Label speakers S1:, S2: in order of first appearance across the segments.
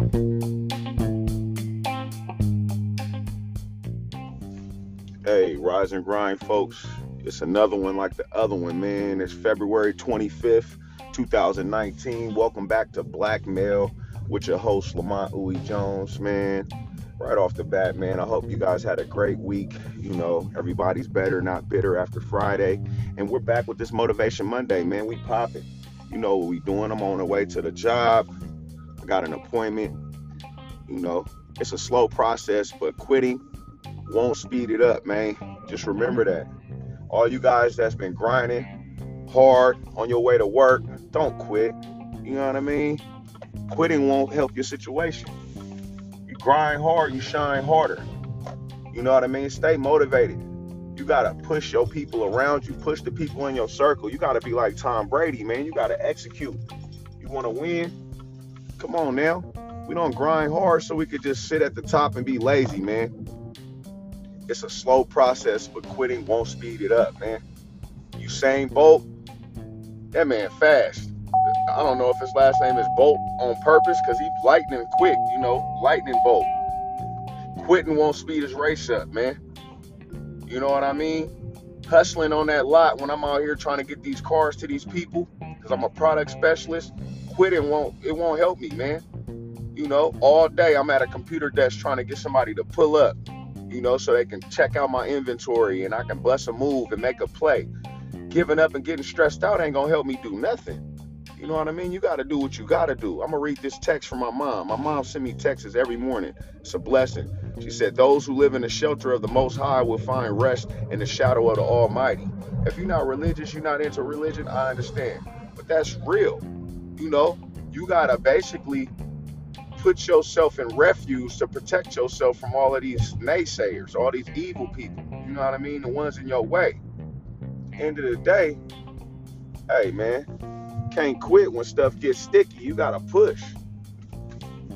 S1: Hey, rise and grind, folks. It's another one like the other one, man. It's February 25th, 2019. Welcome back to Blackmail with your host, Lamont Uwe Jones, man. Right off the bat, man, I hope you guys had a great week. You know, everybody's better, not bitter after Friday. And we're back with this Motivation Monday, man. We popping. You know what we doing. I'm on the way to the job. Got an appointment. You know, it's a slow process, but quitting won't speed it up, man. Just remember that. All you guys that's been grinding hard on your way to work, don't quit. You know what I mean? Quitting won't help your situation. You grind hard, you shine harder. You know what I mean? Stay motivated. You gotta push your people around you, push the people in your circle. You gotta be like Tom Brady, man. You gotta execute. You wanna win? Come on now. We don't grind hard so we could just sit at the top and be lazy, man. It's a slow process, but quitting won't speed it up, man. Usain Bolt, that man fast. I don't know if his last name is Bolt on purpose because he's lightning quick, you know, lightning bolt. Quitting won't speed his race up, man. You know what I mean? Hustling on that lot when I'm out here trying to get these cars to these people because I'm a product specialist. Quitting won't it won't help me, man. You know, all day I'm at a computer desk trying to get somebody to pull up you know, so they can check out my inventory and I can bust a move and make a play. Giving up and getting stressed out ain't gonna help me do nothing. You know what I mean? You gotta do what you gotta do. I'm gonna read this text from my mom. My mom sent me texts every morning. It's a blessing. She said, Those who live in the shelter of the Most High will find rest in the shadow of the Almighty. If you're not religious, you're not into religion, I understand. But that's real. You know, you gotta basically put yourself in refuge to protect yourself from all of these naysayers, all these evil people. You know what I mean? The ones in your way. End of the day, hey man, can't quit when stuff gets sticky. You gotta push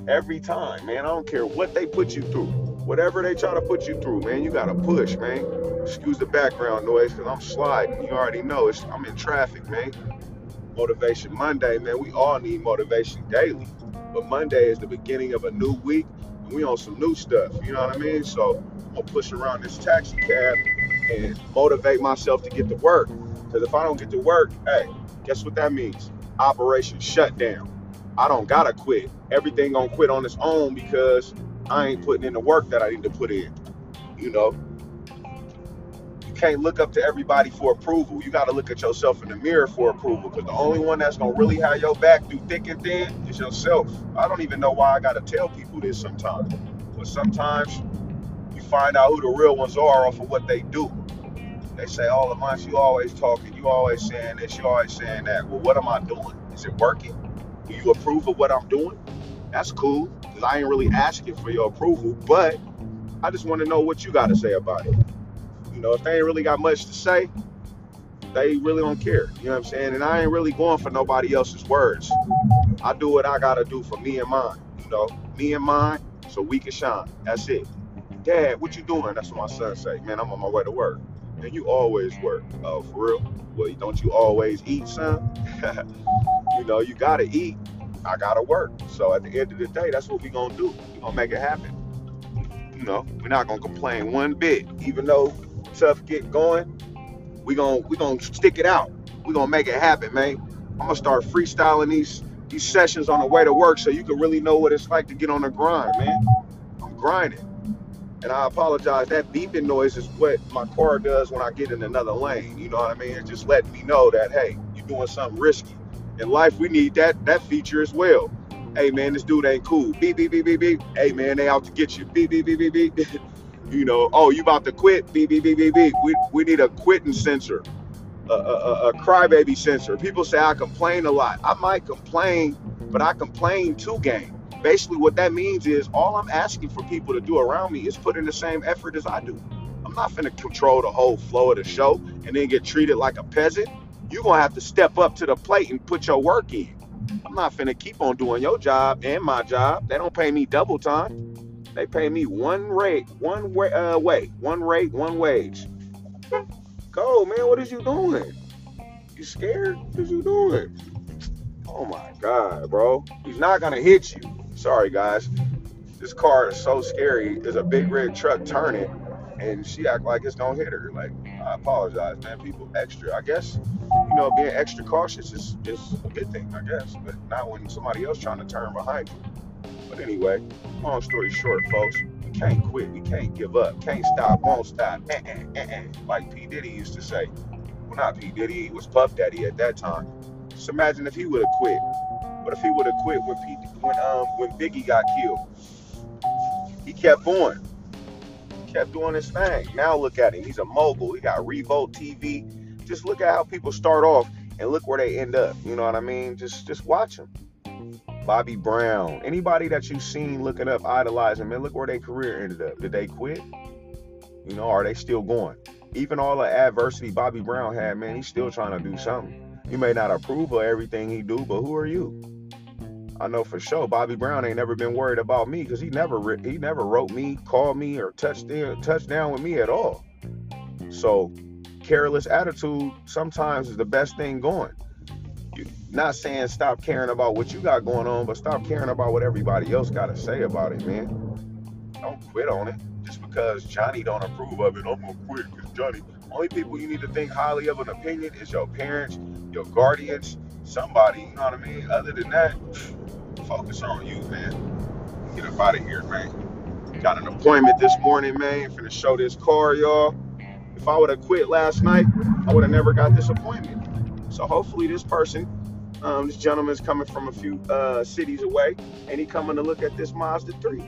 S1: every time, man. I don't care what they put you through, whatever they try to put you through, man. You gotta push, man. Excuse the background noise, cause I'm sliding. You already know it's I'm in traffic, man. Motivation Monday, man. We all need motivation daily. But Monday is the beginning of a new week. And we on some new stuff. You know what I mean? So I'm gonna push around this taxi cab and motivate myself to get to work. Because if I don't get to work, hey, guess what that means? Operation shutdown. I don't gotta quit. Everything gonna quit on its own because I ain't putting in the work that I need to put in. You know, can't look up to everybody for approval. You got to look at yourself in the mirror for approval because the only one that's going to really have your back through thick and thin is yourself. I don't even know why I got to tell people this sometimes. But sometimes you find out who the real ones are off of what they do. They say, oh, Lamont, you always talking, you always saying this, you always saying that. Well, what am I doing? Is it working? Do you approve of what I'm doing? That's cool because I ain't really asking for your approval, but I just want to know what you got to say about it. Know, if they ain't really got much to say, they really don't care. You know what I'm saying? And I ain't really going for nobody else's words. I do what I gotta do for me and mine. You know, me and mine, so we can shine. That's it. Dad, what you doing? That's what my son say. Man, I'm on my way to work. And you always work. Oh, for real? Well, don't you always eat, son? you know, you gotta eat. I gotta work. So at the end of the day, that's what we gonna do. We gonna make it happen. You know, we're not gonna complain one bit, even though tough get going, we gonna we gonna stick it out. We gonna make it happen, man. I'm gonna start freestyling these these sessions on the way to work so you can really know what it's like to get on the grind, man. I'm grinding. And I apologize. That beeping noise is what my car does when I get in another lane. You know what I mean? It's just letting me know that hey, you're doing something risky. In life, we need that that feature as well. Hey man, this dude ain't cool. Beep beep beep beep beep. Hey man, they out to get you. Beep beep beep beep beep. you know, oh, you about to quit? Beep, beep, beep, beep, beep. We, we need a quitting sensor, a, a, a crybaby sensor. People say I complain a lot. I might complain, but I complain to gain. Basically, what that means is all I'm asking for people to do around me is put in the same effort as I do. I'm not going to control the whole flow of the show and then get treated like a peasant. You're going to have to step up to the plate and put your work in. I'm not finna keep on doing your job and my job. They don't pay me double time. They pay me one rate, one way, uh, way, one rate, one wage. Go, man. What is you doing? You scared? What is you doing? Oh my God, bro. He's not gonna hit you. Sorry, guys. This car is so scary. There's a big red truck turning, and she act like it's gonna hit her. Like, I apologize, man. People extra. I guess, you know, being extra cautious is, is a good thing, I guess, but not when somebody else trying to turn behind you. But anyway, long story short, folks, we can't quit. We can't give up. Can't stop. Won't stop. Eh-eh, eh-eh, like P Diddy used to say. Well, not P Diddy. He was Puff Daddy at that time. Just imagine if he would have quit. But if he would have quit when P, when um when Biggie got killed? He kept going. Kept doing his thing. Now look at him. He's a mogul. He got Revolt TV. Just look at how people start off and look where they end up. You know what I mean? Just just watch them. Bobby Brown. Anybody that you've seen looking up, idolizing, man, look where their career ended up. Did they quit? You know, are they still going? Even all the adversity Bobby Brown had, man, he's still trying to do something. You may not approve of everything he do, but who are you? I know for sure Bobby Brown ain't never been worried about me because he never he never wrote me, called me, or touched in, touched down with me at all. So careless attitude sometimes is the best thing going. Not saying stop caring about what you got going on, but stop caring about what everybody else got to say about it, man. Don't quit on it just because Johnny don't approve of it. I'm gonna quit because Johnny. Only people you need to think highly of an opinion is your parents, your guardians, somebody. You know what I mean? Other than that focus on you, man. Get up out of here, man. Got an appointment this morning, man. Finna show this car, y'all. If I would have quit last night, I would have never got this appointment. So hopefully this person, um, this gentleman's coming from a few uh, cities away, and he coming to look at this Mazda 3.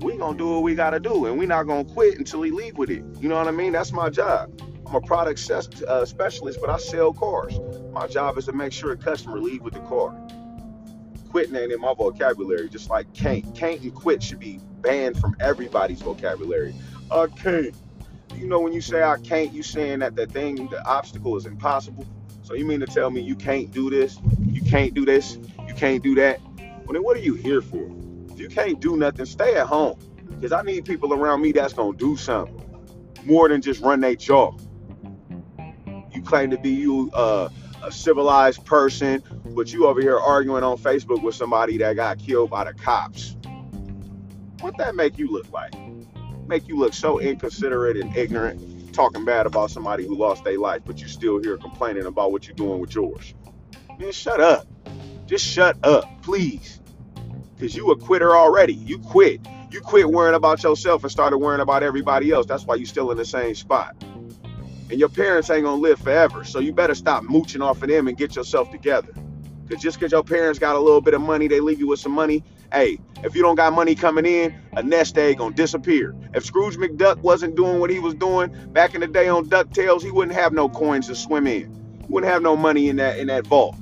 S1: We gonna do what we gotta do, and we not gonna quit until he leave with it. You know what I mean? That's my job. I'm a product uh, specialist, but I sell cars. My job is to make sure a customer leave with the car quitting ain't in my vocabulary, just like can't. Can't and quit should be banned from everybody's vocabulary. I can't. You know, when you say I can't, you saying that the thing, the obstacle is impossible. So you mean to tell me you can't do this, you can't do this, you can't do that? Well, then what are you here for? If you can't do nothing, stay at home. Because I need people around me that's gonna do something more than just run their jaw. You claim to be you uh, a civilized person, but you over here arguing on Facebook with somebody that got killed by the cops. What that make you look like? Make you look so inconsiderate and ignorant, talking bad about somebody who lost their life, but you're still here complaining about what you're doing with yours. Man, shut up. Just shut up, please. Cause you a quitter already. You quit. You quit worrying about yourself and started worrying about everybody else. That's why you're still in the same spot and your parents ain't gonna live forever. So you better stop mooching off of them and get yourself together. Cause just cause your parents got a little bit of money, they leave you with some money. Hey, if you don't got money coming in, a nest egg gonna disappear. If Scrooge McDuck wasn't doing what he was doing back in the day on DuckTales, he wouldn't have no coins to swim in. He wouldn't have no money in that in that vault.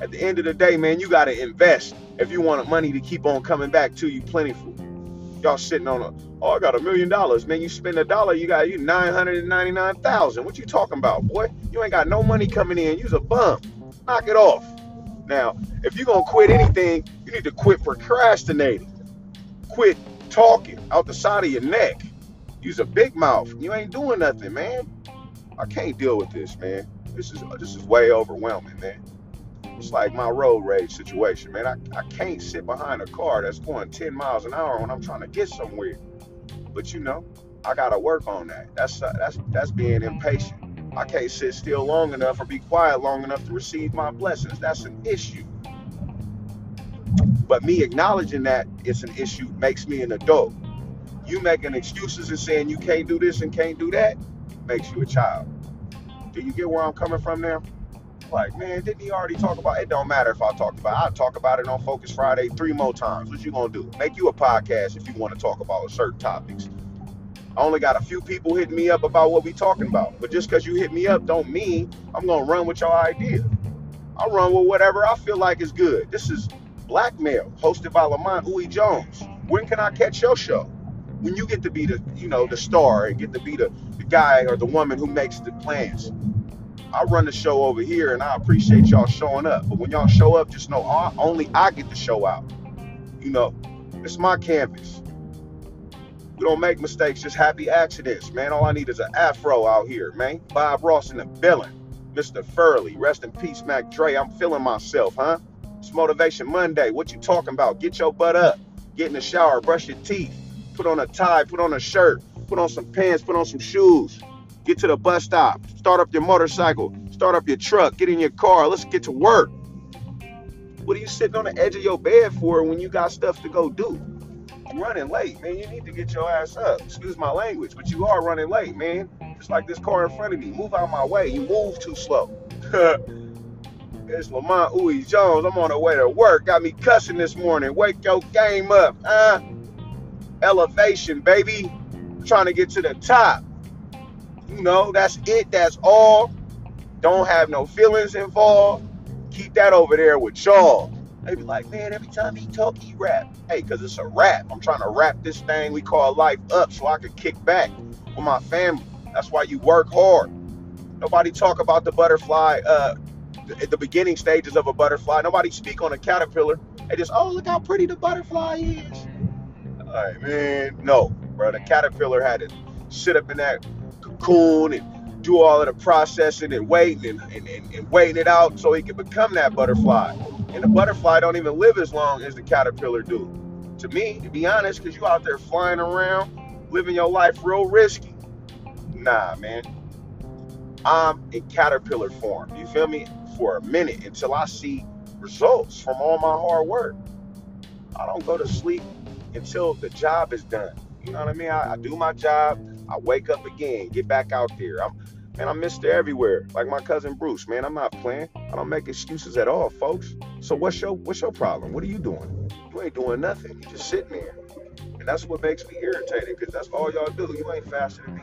S1: At the end of the day, man, you gotta invest if you want money to keep on coming back to you plentiful. Y'all sitting on a Oh, I got a million dollars. Man, you spend a dollar, you got you 999,000. What you talking about, boy? You ain't got no money coming in. You's a bum. Knock it off. Now, if you're gonna quit anything, need to quit procrastinating. Quit talking out the side of your neck. Use a big mouth. You ain't doing nothing, man. I can't deal with this, man. This is this is way overwhelming, man. It's like my road rage situation, man. I, I can't sit behind a car that's going 10 miles an hour when I'm trying to get somewhere. But you know, I gotta work on that. That's uh, that's that's being impatient. I can't sit still long enough or be quiet long enough to receive my blessings. That's an issue. But me acknowledging that it's an issue makes me an adult. You making excuses and saying you can't do this and can't do that makes you a child. Do you get where I'm coming from now? Like, man, didn't he already talk about it? Don't matter if I talked about it. I'll talk about it on Focus Friday three more times. What you gonna do? Make you a podcast if you want to talk about certain topics. I only got a few people hitting me up about what we talking about. But just because you hit me up don't mean I'm gonna run with your idea. I run with whatever I feel like is good. This is Blackmail, hosted by Lamont Uwe Jones. When can I catch your show? When you get to be the, you know, the star and get to be the, the guy or the woman who makes the plans. I run the show over here and I appreciate y'all showing up. But when y'all show up, just know I, only I get to show out. You know, it's my canvas. We don't make mistakes, just happy accidents, man. All I need is an afro out here, man. Bob Ross in the villain. Mr. Furley, rest in peace, Mac Dre. I'm feeling myself, huh? It's Motivation Monday. What you talking about? Get your butt up. Get in the shower. Brush your teeth. Put on a tie. Put on a shirt. Put on some pants. Put on some shoes. Get to the bus stop. Start up your motorcycle. Start up your truck. Get in your car. Let's get to work. What are you sitting on the edge of your bed for when you got stuff to go do? I'm running late, man. You need to get your ass up. Excuse my language, but you are running late, man. Just like this car in front of me. Move out my way. You move too slow. it's Lamont Uwe Jones. I'm on the way to work. Got me cussing this morning. Wake your game up, huh? Elevation, baby. trying to get to the top. You know, that's it. That's all. Don't have no feelings involved. Keep that over there with y'all. They be like, man, every time he talk, he rap. Hey, because it's a rap. I'm trying to wrap this thing we call life up so I can kick back with my family. That's why you work hard. Nobody talk about the butterfly, uh, the, the beginning stages of a butterfly. Nobody speak on a caterpillar. They just, oh, look how pretty the butterfly is. All right, man. No, bro. The caterpillar had to sit up in that cocoon and do all of the processing and waiting and, and, and, and waiting it out so he could become that butterfly. And the butterfly don't even live as long as the caterpillar do. To me, to be honest, because you out there flying around, living your life real risky. Nah, man. I'm in caterpillar form. You feel me? For a minute until I see results from all my hard work. I don't go to sleep until the job is done. You know what I mean? I, I do my job. I wake up again, get back out there. I'm Man, I'm Mr. Everywhere, like my cousin Bruce. Man, I'm not playing. I don't make excuses at all, folks. So what's your what's your problem? What are you doing? You ain't doing nothing. You just sitting there, and that's what makes me irritated because that's all y'all do. You ain't faster than me.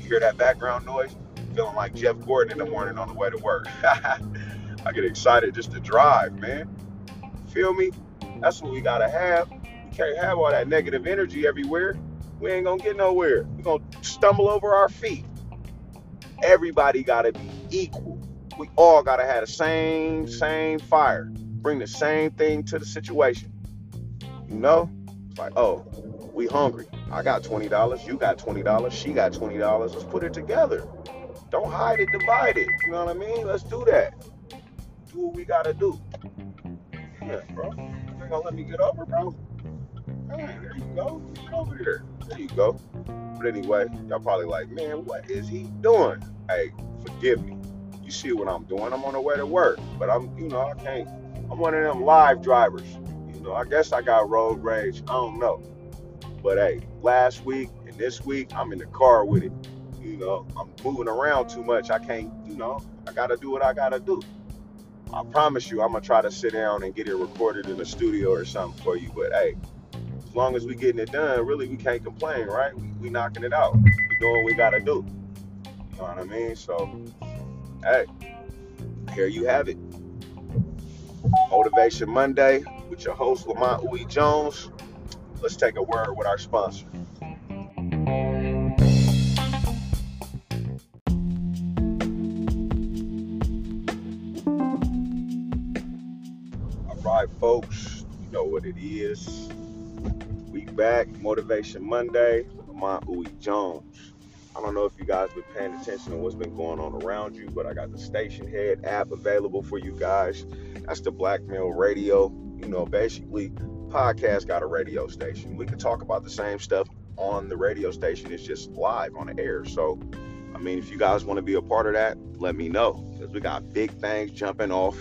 S1: You hear that background noise? Feeling like Jeff Gordon in the morning on the way to work. I get excited just to drive, man. Feel me? That's what we gotta have. We can't have all that negative energy everywhere we ain't gonna get nowhere. We're gonna stumble over our feet. Everybody gotta be equal. We all gotta have the same, same fire. Bring the same thing to the situation. You know? It's like, oh, we hungry. I got $20. You got $20. She got $20. Let's put it together. Don't hide it, divide it. You know what I mean? Let's do that. Do what we gotta do. Yeah, bro. You ain't gonna let me get over, bro? Hey, there you go. Get over here. There you go. But anyway, y'all probably like, man, what is he doing? Hey, forgive me. You see what I'm doing. I'm on the way to work. But I'm, you know, I can't. I'm one of them live drivers. You know, I guess I got road rage. I don't know. But hey, last week and this week, I'm in the car with it. You know, I'm moving around too much. I can't, you know, I gotta do what I gotta do. I promise you, I'm gonna try to sit down and get it recorded in the studio or something for you. But hey, as long as we getting it done, really we can't complain, right? We, we knocking it out. We doing what we gotta do. You know what I mean? So, hey, here you have it. Motivation Monday with your host Lamont Uwe Jones. Let's take a word with our sponsor. What it is We back, Motivation Monday, Lamont Uwe Jones. I don't know if you guys been paying attention to what's been going on around you, but I got the Stationhead app available for you guys. That's the Blackmail Radio. You know, basically, podcast got a radio station. We can talk about the same stuff on the radio station. It's just live on the air. So, I mean, if you guys want to be a part of that, let me know because we got big things jumping off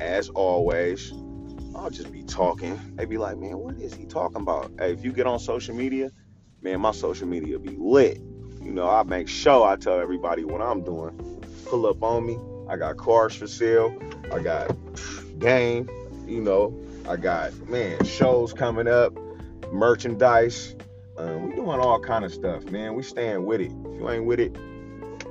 S1: as always. I'll just be talking. They be like, man, what is he talking about? Hey, if you get on social media, man, my social media be lit. You know, I make sure I tell everybody what I'm doing. Pull up on me. I got cars for sale. I got game. You know, I got man shows coming up, merchandise. Um, we doing all kind of stuff, man. We staying with it. If you ain't with it,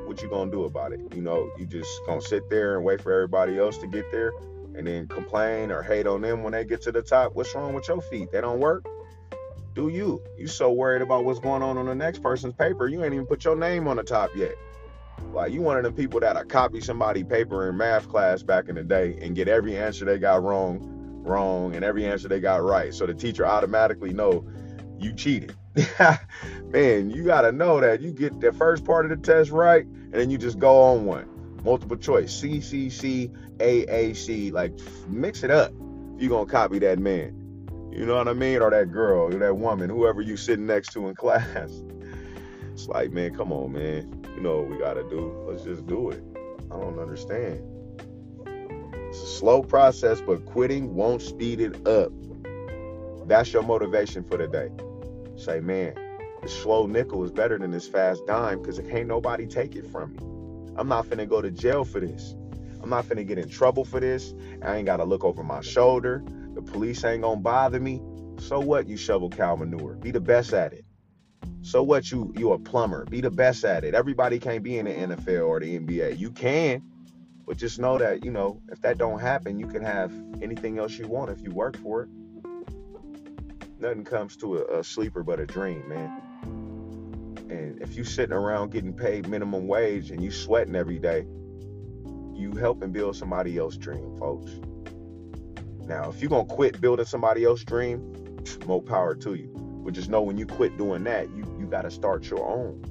S1: what you gonna do about it? You know, you just gonna sit there and wait for everybody else to get there and then complain or hate on them when they get to the top. What's wrong with your feet? They don't work? Do you? You so worried about what's going on on the next person's paper, you ain't even put your name on the top yet. Like you one of the people that I copy somebody paper in math class back in the day and get every answer they got wrong, wrong, and every answer they got right. So the teacher automatically know you cheated. Man, you gotta know that you get the first part of the test right, and then you just go on one multiple choice, C, C, C, A, A, C. Like, mix it up. You're going to copy that man. You know what I mean? Or that girl, or that woman, whoever you sitting next to in class. It's like, man, come on, man. You know what we got to do. Let's just do it. I don't understand. It's a slow process, but quitting won't speed it up. That's your motivation for the day. Say, man, the slow nickel is better than this fast dime because it can't nobody take it from me. I'm not finna go to jail for this. I'm not finna get in trouble for this. I ain't gotta look over my shoulder. The police ain't gonna bother me. So what, you shovel cow manure? Be the best at it. So what, you you a plumber? Be the best at it. Everybody can't be in the NFL or the NBA. You can, but just know that you know if that don't happen, you can have anything else you want if you work for it. Nothing comes to a, a sleeper but a dream, man. And if you sitting around getting paid minimum wage and you sweating every day, you helping build somebody else's dream, folks. Now, if you're gonna quit building somebody else's dream, more power to you. But just know when you quit doing that, you you gotta start your own.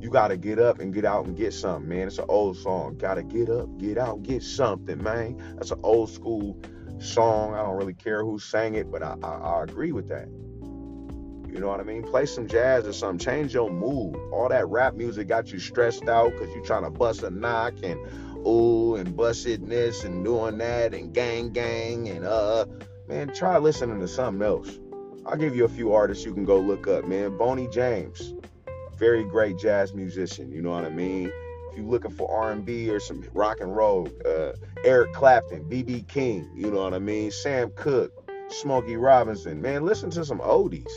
S1: You gotta get up and get out and get something, man. It's an old song. Gotta get up, get out, get something, man. That's an old school song. I don't really care who sang it, but I, I, I agree with that. You know what I mean? Play some jazz or something. Change your mood. All that rap music got you stressed out because you're trying to bust a knock and ooh and bust it this and doing that and gang gang and uh man, try listening to something else. I'll give you a few artists you can go look up, man. Boney James, very great jazz musician. You know what I mean? If you're looking for R&B or some rock and roll, uh, Eric Clapton, BB King. You know what I mean? Sam Cooke, Smokey Robinson. Man, listen to some oldies.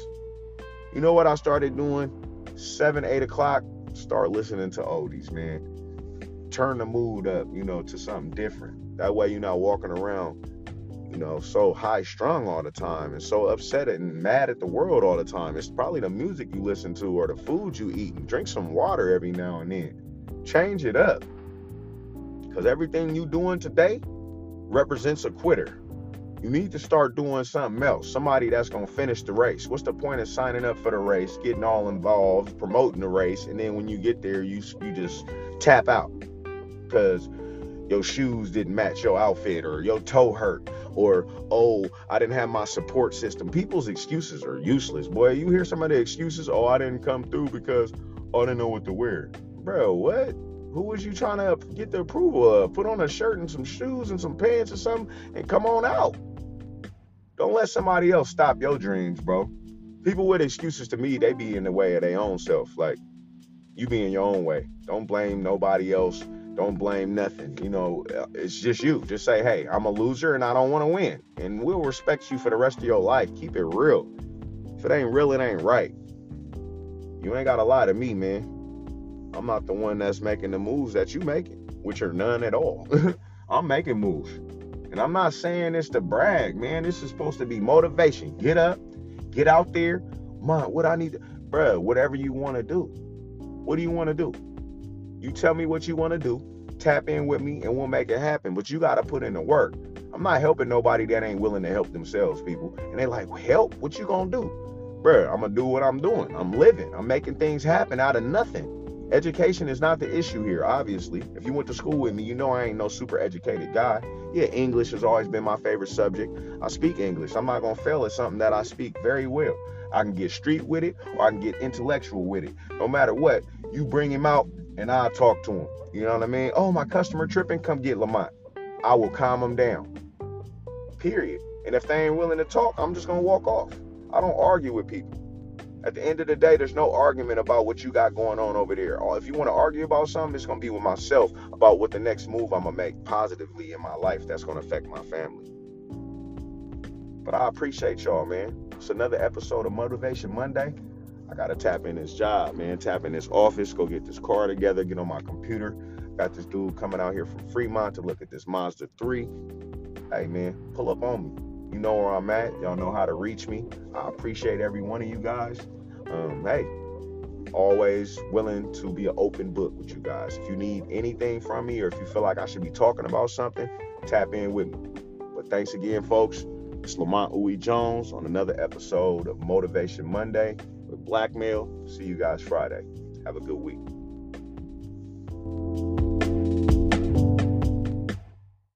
S1: You know what I started doing? Seven, eight o'clock, start listening to oldies, man. Turn the mood up, you know, to something different. That way you're not walking around, you know, so high strung all the time and so upset and mad at the world all the time. It's probably the music you listen to or the food you eat. And drink some water every now and then. Change it up. Because everything you doing today represents a quitter. You need to start doing something else. Somebody that's gonna finish the race. What's the point of signing up for the race, getting all involved, promoting the race, and then when you get there, you you just tap out because your shoes didn't match your outfit, or your toe hurt, or oh, I didn't have my support system. People's excuses are useless, boy. You hear some of the excuses? Oh, I didn't come through because oh, I didn't know what to wear, bro. What? Who was you trying to get the approval of? Put on a shirt and some shoes and some pants or something and come on out. Don't let somebody else stop your dreams, bro. People with excuses to me, they be in the way of their own self. Like, you be in your own way. Don't blame nobody else. Don't blame nothing. You know, uh, it's just you. Just say, hey, I'm a loser and I don't want to win. And we'll respect you for the rest of your life. Keep it real. If it ain't real, it ain't right. You ain't got to lie to me, man. I'm not the one that's making the moves that you making, which are none at all. I'm making moves. And I'm not saying this to brag, man. This is supposed to be motivation. Get up, get out there. Man, what I need to, bruh, whatever you want to do. What do you want to do? You tell me what you want to do. Tap in with me and we'll make it happen. But you got to put in the work. I'm not helping nobody that ain't willing to help themselves, people. And they like, help? What you gonna do? Bruh, I'm gonna do what I'm doing. I'm living. I'm making things happen out of nothing. Education is not the issue here, obviously. If you went to school with me, you know I ain't no super educated guy. Yeah, English has always been my favorite subject. I speak English. I'm not gonna fail at something that I speak very well. I can get street with it or I can get intellectual with it. No matter what, you bring him out and I'll talk to him. You know what I mean? Oh, my customer tripping, come get Lamont. I will calm him down. Period. And if they ain't willing to talk, I'm just gonna walk off. I don't argue with people. At the end of the day, there's no argument about what you got going on over there. Or if you want to argue about something, it's going to be with myself about what the next move I'm going to make positively in my life that's going to affect my family. But I appreciate y'all, man. It's another episode of Motivation Monday. I got to tap in this job, man. Tap in this office, go get this car together, get on my computer. Got this dude coming out here from Fremont to look at this Mazda 3. Hey, man, pull up on me. You know where I'm at. Y'all know how to reach me. I appreciate every one of you guys. Um, hey, always willing to be an open book with you guys. If you need anything from me or if you feel like I should be talking about something, tap in with me. But thanks again, folks. It's Lamont Uwe Jones on another episode of Motivation Monday with Blackmail. See you guys Friday. Have a good week.